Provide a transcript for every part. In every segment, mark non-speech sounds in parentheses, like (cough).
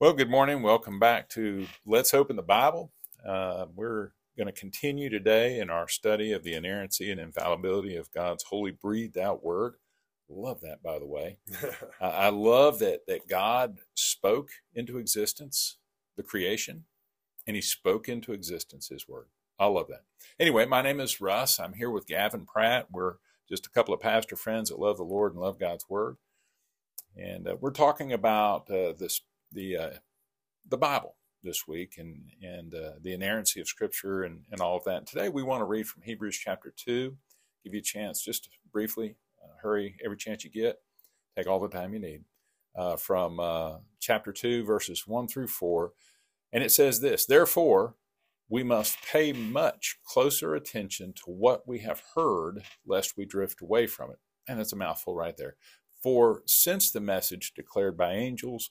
Well, good morning. Welcome back to Let's Open the Bible. Uh, we're going to continue today in our study of the inerrancy and infallibility of God's holy breathed out word. Love that, by the way. (laughs) I love that that God spoke into existence the creation, and He spoke into existence His word. I love that. Anyway, my name is Russ. I'm here with Gavin Pratt. We're just a couple of pastor friends that love the Lord and love God's word, and uh, we're talking about uh, this the uh, the Bible this week and and uh, the inerrancy of Scripture and and all of that. And today we want to read from Hebrews chapter two. Give you a chance just to briefly uh, hurry every chance you get. Take all the time you need uh, from uh, chapter two verses one through four, and it says this: Therefore. We must pay much closer attention to what we have heard, lest we drift away from it. And that's a mouthful right there. For since the message declared by angels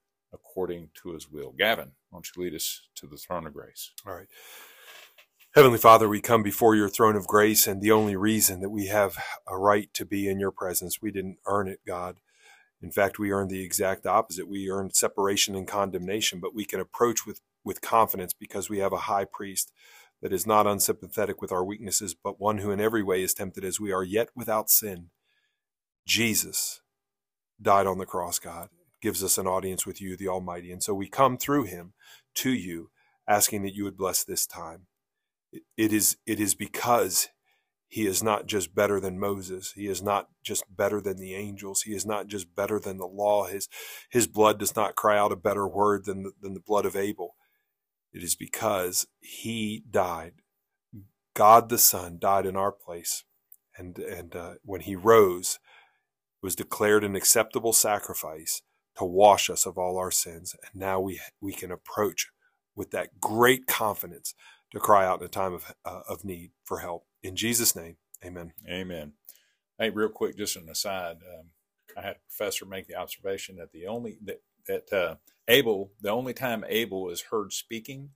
according to his will. Gavin, why don't you lead us to the throne of grace? All right. Heavenly Father, we come before your throne of grace, and the only reason that we have a right to be in your presence, we didn't earn it, God. In fact, we earned the exact opposite. We earned separation and condemnation, but we can approach with, with confidence because we have a high priest that is not unsympathetic with our weaknesses, but one who in every way is tempted as we are, yet without sin. Jesus died on the cross, God gives us an audience with you, the Almighty. And so we come through him to you, asking that you would bless this time. It is, it is because he is not just better than Moses. He is not just better than the angels. He is not just better than the law. His, his blood does not cry out a better word than the, than the blood of Abel. It is because he died. God the Son died in our place. And, and uh, when he rose, was declared an acceptable sacrifice to wash us of all our sins. And now we, we can approach with that great confidence to cry out in a time of, uh, of need for help. In Jesus' name, amen. Amen. Hey, real quick, just an aside. Um, I had a professor make the observation that the only that, that uh, Abel, the only time Abel is heard speaking,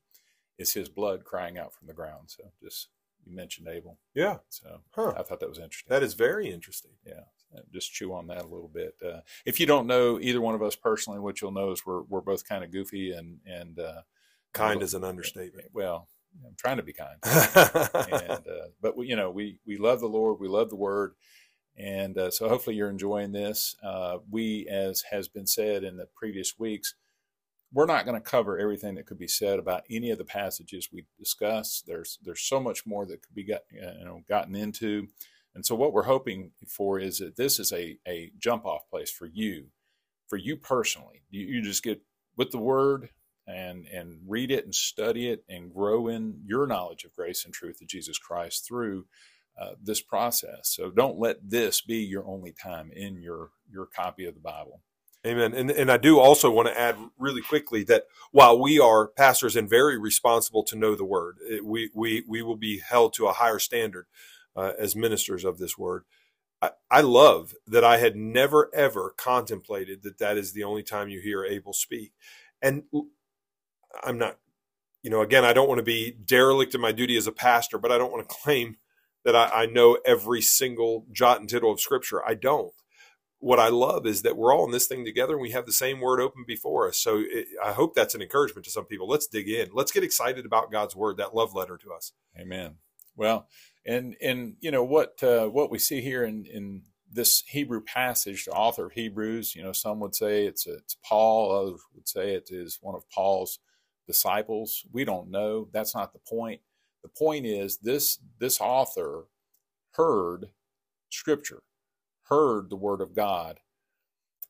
is his blood crying out from the ground. So just you mentioned Abel. Yeah. So huh. I thought that was interesting. That is very interesting. Yeah. Just chew on that a little bit. Uh, if you don't know either one of us personally, what you'll know is we're we're both kind of goofy and and uh, kind is an understatement. Well, I'm trying to be kind, (laughs) and uh, but we, you know we we love the Lord, we love the Word, and uh, so hopefully you're enjoying this. Uh, we, as has been said in the previous weeks, we're not going to cover everything that could be said about any of the passages we discuss. There's there's so much more that could be got, you know gotten into, and so what we're hoping for is that this is a a jump off place for you, for you personally. You, you just get with the Word and and read it and study it and grow in your knowledge of grace and truth of Jesus Christ through uh, this process. So don't let this be your only time in your your copy of the Bible. Amen. And, and I do also want to add really quickly that while we are pastors and very responsible to know the word, it, we, we, we will be held to a higher standard uh, as ministers of this word. I, I love that I had never ever contemplated that that is the only time you hear Abel speak. And I'm not, you know, again, I don't want to be derelict in my duty as a pastor, but I don't want to claim that I, I know every single jot and tittle of scripture. I don't what I love is that we're all in this thing together and we have the same word open before us. So it, I hope that's an encouragement to some people. Let's dig in. Let's get excited about God's word, that love letter to us. Amen. Well, and and you know what uh, what we see here in in this Hebrew passage, the author of Hebrews, you know, some would say it's it's Paul, others would say it is one of Paul's disciples. We don't know. That's not the point. The point is this this author heard scripture heard the word of God.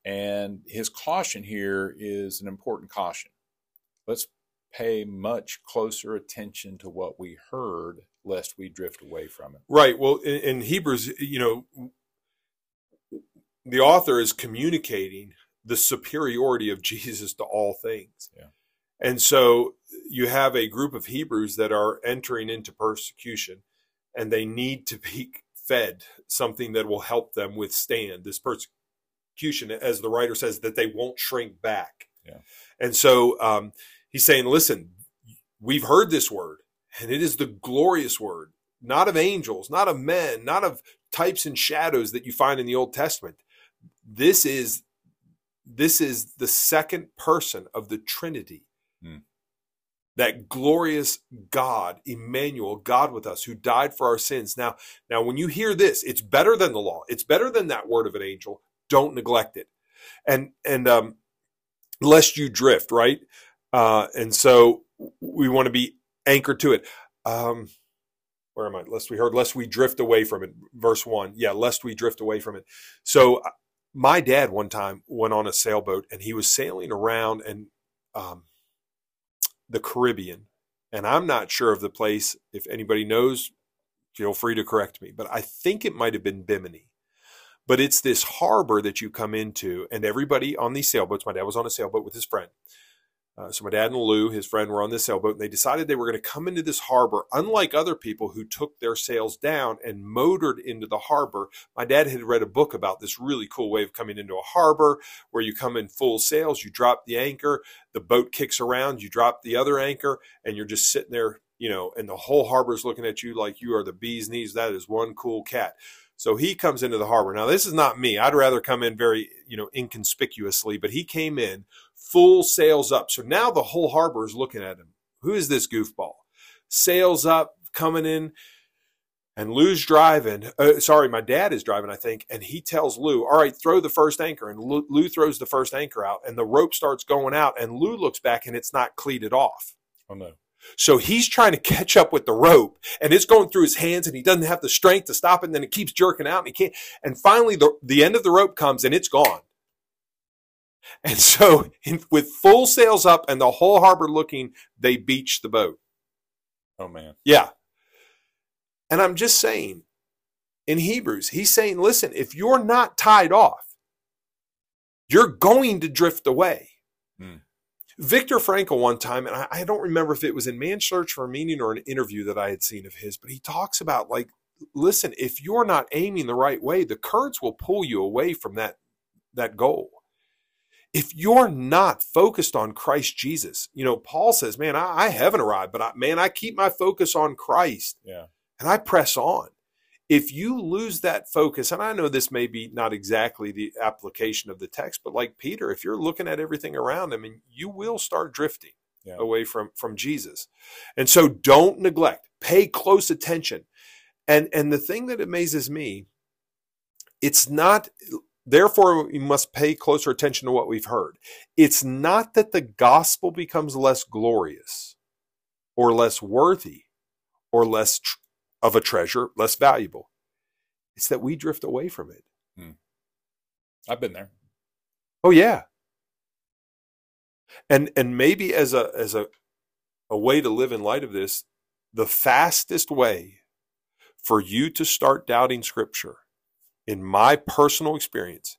And his caution here is an important caution. Let's pay much closer attention to what we heard, lest we drift away from it. Right. Well, in, in Hebrews, you know, the author is communicating the superiority of Jesus to all things. Yeah. And so you have a group of Hebrews that are entering into persecution and they need to be fed something that will help them withstand this persecution, as the writer says, that they won't shrink back. Yeah. And so um, he's saying, listen, we've heard this word, and it is the glorious word, not of angels, not of men, not of types and shadows that you find in the Old Testament. This is this is the second person of the Trinity. Hmm. That glorious God, Emmanuel, God with us, who died for our sins. Now, now, when you hear this, it's better than the law. It's better than that word of an angel. Don't neglect it, and and um, lest you drift, right? Uh, and so we want to be anchored to it. Um, where am I? Lest we heard, lest we drift away from it. Verse one, yeah, lest we drift away from it. So my dad one time went on a sailboat and he was sailing around and um, the Caribbean. And I'm not sure of the place. If anybody knows, feel free to correct me. But I think it might have been Bimini. But it's this harbor that you come into, and everybody on these sailboats. My dad was on a sailboat with his friend, uh, so my dad and Lou, his friend, were on this sailboat, and they decided they were going to come into this harbor. Unlike other people who took their sails down and motored into the harbor, my dad had read a book about this really cool way of coming into a harbor, where you come in full sails, you drop the anchor, the boat kicks around, you drop the other anchor, and you're just sitting there, you know, and the whole harbor is looking at you like you are the bee's knees. That is one cool cat. So he comes into the harbor. Now, this is not me. I'd rather come in very, you know, inconspicuously, but he came in full sails up. So now the whole harbor is looking at him. Who is this goofball? Sails up, coming in, and Lou's driving. Uh, sorry, my dad is driving, I think, and he tells Lou, "All right, throw the first anchor." And Lou, Lou throws the first anchor out, and the rope starts going out, and Lou looks back, and it's not cleated off. Oh no! So he's trying to catch up with the rope and it's going through his hands and he doesn't have the strength to stop it. And then it keeps jerking out and he can't. And finally the, the end of the rope comes and it's gone. And (laughs) so in, with full sails up and the whole harbor looking, they beach the boat. Oh man. Yeah. And I'm just saying in Hebrews, he's saying, listen, if you're not tied off, you're going to drift away. Hmm. Viktor Frankl one time, and I, I, don't remember if it was in Man Search for Meaning or an interview that I had seen of his, but he talks about like, listen, if you're not aiming the right way, the currents will pull you away from that that goal. If you're not focused on Christ Jesus, you know, Paul says, man, I, I haven't arrived, but I, man, I keep my focus on Christ. Yeah. And I press on if you lose that focus, and I know this may be not exactly the application of the text, but like Peter, if you're looking at everything around him, and you will start drifting yeah. away from from Jesus. And so don't neglect, pay close attention. And and the thing that amazes me, it's not therefore we must pay closer attention to what we've heard. It's not that the gospel becomes less glorious or less worthy or less tr- of a treasure less valuable. It's that we drift away from it. Hmm. I've been there. Oh yeah. And and maybe as a as a a way to live in light of this, the fastest way for you to start doubting scripture in my personal experience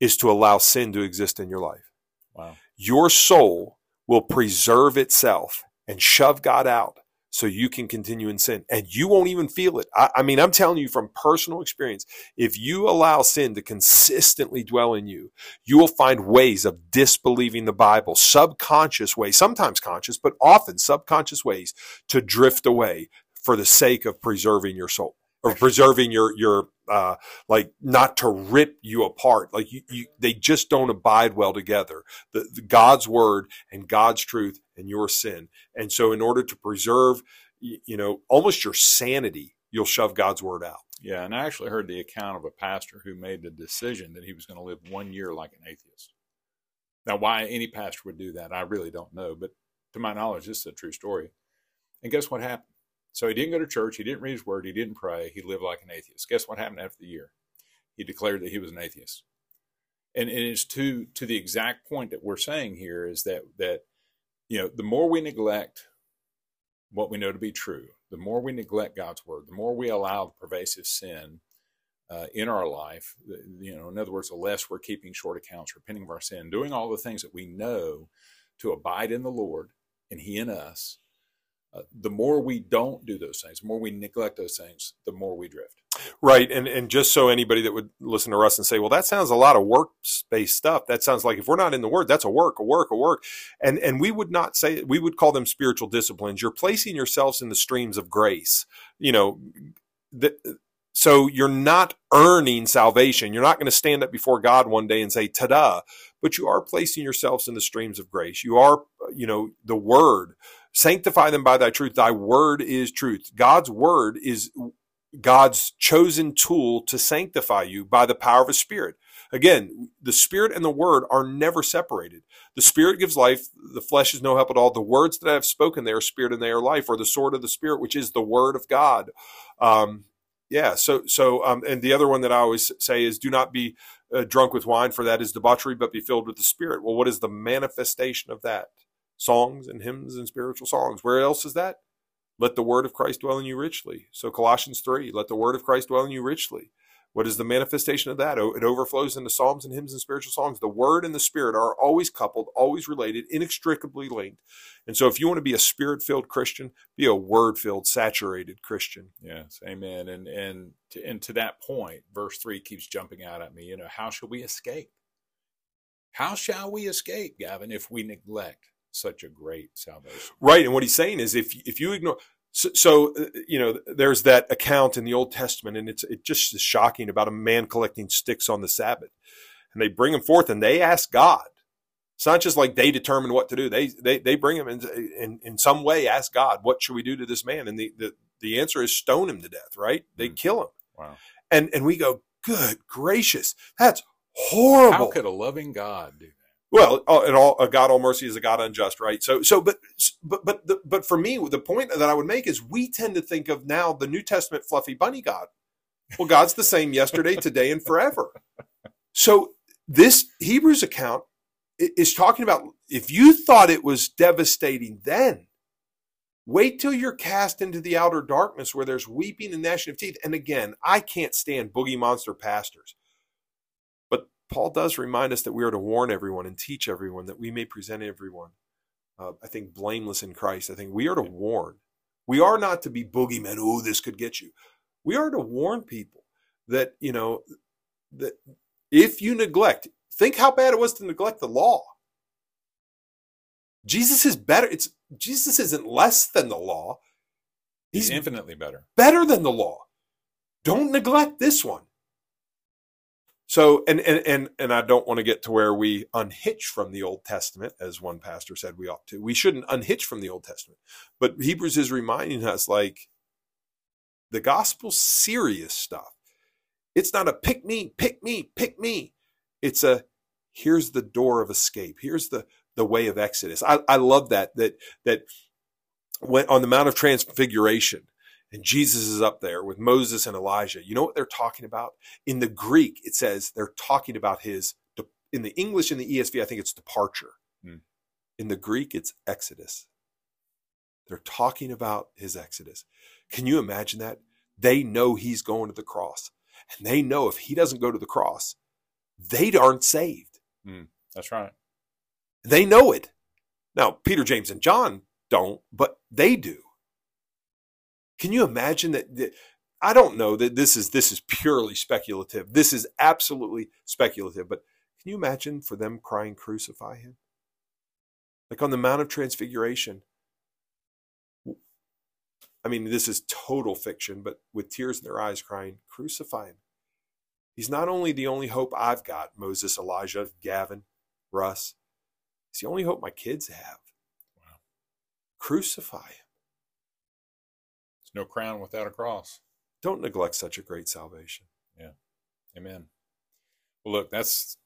is to allow sin to exist in your life. Wow. Your soul will preserve itself and shove God out so you can continue in sin and you won't even feel it. I, I, mean, I'm telling you from personal experience, if you allow sin to consistently dwell in you, you will find ways of disbelieving the Bible, subconscious ways, sometimes conscious, but often subconscious ways to drift away for the sake of preserving your soul or preserving your your uh, like not to rip you apart. Like you, you, they just don't abide well together. The, the, God's word and God's truth and your sin. And so, in order to preserve, you, know, almost your sanity, you'll shove God's word out. Yeah, and I actually heard the account of a pastor who made the decision that he was going to live one year like an atheist. Now, why any pastor would do that, I really don't know. But to my knowledge, this is a true story. And guess what happened? So he didn't go to church. He didn't read his word. He didn't pray. He lived like an atheist. Guess what happened after the year? He declared that he was an atheist. And, and it's to to the exact point that we're saying here is that that you know the more we neglect what we know to be true, the more we neglect God's word, the more we allow the pervasive sin uh, in our life. You know, in other words, the less we're keeping short accounts, repenting of our sin, doing all the things that we know to abide in the Lord and He in us, uh, the more we don't do those things, the more we neglect those things, the more we drift. Right, and and just so anybody that would listen to us and say, "Well, that sounds a lot of works-based stuff." That sounds like if we're not in the Word, that's a work, a work, a work, and and we would not say we would call them spiritual disciplines. You're placing yourselves in the streams of grace. You know, the, so you're not earning salvation. You're not going to stand up before God one day and say, "Ta-da!" But you are placing yourselves in the streams of grace. You are, you know, the Word. Sanctify them by thy truth. Thy word is truth. God's word is God's chosen tool to sanctify you by the power of a spirit. Again, the spirit and the word are never separated. The spirit gives life, the flesh is no help at all. The words that I have spoken, they are spirit and they are life, or the sword of the spirit, which is the word of God. Um, yeah, so so um, and the other one that I always say is do not be uh, drunk with wine, for that is debauchery, but be filled with the spirit. Well, what is the manifestation of that? Songs and hymns and spiritual songs. Where else is that? Let the word of Christ dwell in you richly. So Colossians 3, let the word of Christ dwell in you richly. What is the manifestation of that? It overflows into psalms and hymns and spiritual songs. The word and the spirit are always coupled, always related, inextricably linked. And so if you want to be a spirit-filled Christian, be a word-filled, saturated Christian. Yes, amen. And and to, and to that point, verse 3 keeps jumping out at me, you know, how shall we escape? How shall we escape, Gavin, if we neglect such a great salvation. Right, and what he's saying is if if you ignore so, so, uh, you know there's that account in the Old Testament, and it's it just is shocking about a man collecting sticks on the Sabbath, and they bring him forth and they ask God. It's not just like they determine what to do. They they they bring him in in, in some way ask God, what should we do to this man? And the the, the answer is stone him to death. Right? They mm. kill him. Wow. And and we go, good gracious, that's horrible. How could a loving God do well, all a God all mercy is a God unjust, right? So, so, but, but, but, the, but for me, the point that I would make is we tend to think of now the New Testament fluffy bunny God. Well, God's the same yesterday, today, and forever. So this Hebrews account is talking about if you thought it was devastating then, wait till you're cast into the outer darkness where there's weeping and gnashing of teeth. And again, I can't stand boogie monster pastors. Paul does remind us that we are to warn everyone and teach everyone that we may present everyone, uh, I think, blameless in Christ. I think we are to warn. We are not to be boogeymen. Oh, this could get you. We are to warn people that, you know, that if you neglect, think how bad it was to neglect the law. Jesus is better. It's Jesus isn't less than the law. He's, He's infinitely better. Better than the law. Don't neglect this one. So, and, and, and, and I don't want to get to where we unhitch from the Old Testament, as one pastor said we ought to. We shouldn't unhitch from the Old Testament. But Hebrews is reminding us like the gospel's serious stuff. It's not a pick me, pick me, pick me. It's a here's the door of escape. Here's the, the way of exodus. I, I love that, that, that when on the Mount of Transfiguration, and Jesus is up there with Moses and Elijah. You know what they're talking about? In the Greek, it says they're talking about his, in the English, in the ESV, I think it's departure. Hmm. In the Greek, it's Exodus. They're talking about his Exodus. Can you imagine that? They know he's going to the cross. And they know if he doesn't go to the cross, they aren't saved. Hmm. That's right. They know it. Now, Peter, James, and John don't, but they do. Can you imagine that, that? I don't know that this is this is purely speculative. This is absolutely speculative. But can you imagine for them crying, "Crucify him"? Like on the Mount of Transfiguration. I mean, this is total fiction, but with tears in their eyes, crying, "Crucify him." He's not only the only hope I've got, Moses, Elijah, Gavin, Russ. He's the only hope my kids have. Wow. Crucify him no crown without a cross. Don't neglect such a great salvation. Yeah. Amen. Well, look, that's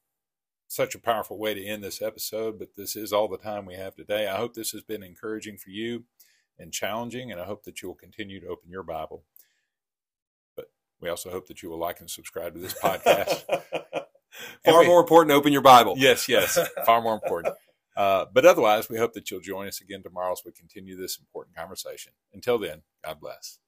such a powerful way to end this episode, but this is all the time we have today. I hope this has been encouraging for you and challenging, and I hope that you will continue to open your Bible. But we also hope that you will like and subscribe to this podcast. (laughs) far we, more important, open your Bible. Yes, yes, (laughs) far more important. Uh, but otherwise, we hope that you'll join us again tomorrow as we continue this important conversation. Until then, God bless.